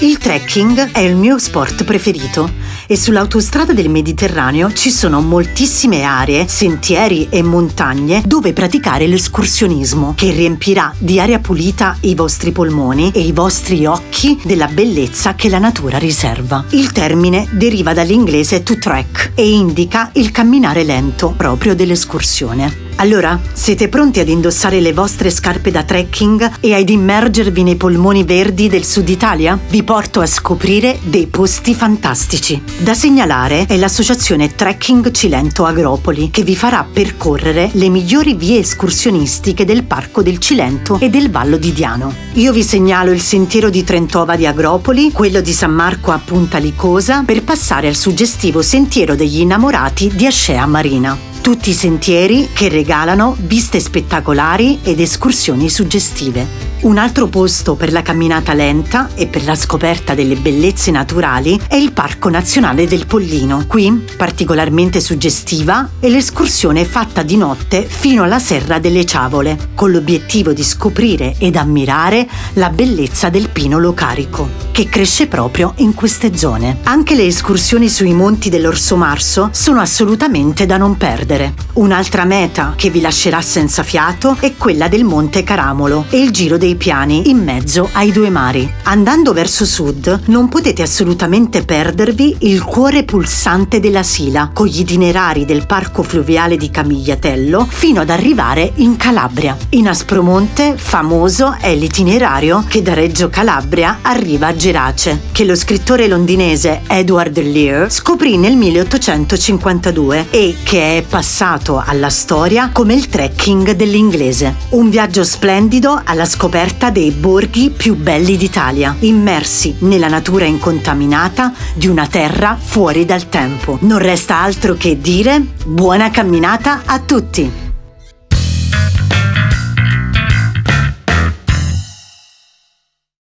Il trekking è il mio sport preferito e sull'autostrada del Mediterraneo ci sono moltissime aree, sentieri e montagne dove praticare l'escursionismo che riempirà di aria pulita i vostri polmoni e i vostri occhi della bellezza che la natura riserva. Il termine deriva dall'inglese to trek e indica il camminare lento proprio dell'escursione. Allora, siete pronti ad indossare le vostre scarpe da trekking e ad immergervi nei polmoni verdi del sud Italia? Vi porto a scoprire dei posti fantastici. Da segnalare è l'associazione Trekking Cilento Agropoli, che vi farà percorrere le migliori vie escursionistiche del Parco del Cilento e del Vallo di Diano. Io vi segnalo il sentiero di Trentova di Agropoli, quello di San Marco a Punta Licosa, per passare al suggestivo sentiero degli innamorati di Ascea Marina tutti i sentieri che regalano viste spettacolari ed escursioni suggestive. Un altro posto per la camminata lenta e per la scoperta delle bellezze naturali è il Parco Nazionale del Pollino. Qui, particolarmente suggestiva, è l'escursione fatta di notte fino alla Serra delle Ciavole, con l'obiettivo di scoprire ed ammirare la bellezza del pino locarico, che cresce proprio in queste zone. Anche le escursioni sui monti dell'Orso Marso sono assolutamente da non perdere. Un'altra meta che vi lascerà senza fiato è quella del Monte Caramolo e il Giro dei dei piani in mezzo ai due mari. Andando verso sud non potete assolutamente perdervi il cuore pulsante della Sila, con gli itinerari del parco fluviale di Camigliatello fino ad arrivare in Calabria. In Aspromonte famoso è l'itinerario che da Reggio Calabria arriva a Gerace, che lo scrittore londinese Edward Lear scoprì nel 1852 e che è passato alla storia come il trekking dell'inglese. Un viaggio splendido alla scoperta scoperta dei borghi più belli d'Italia, immersi nella natura incontaminata di una terra fuori dal tempo. Non resta altro che dire buona camminata a tutti!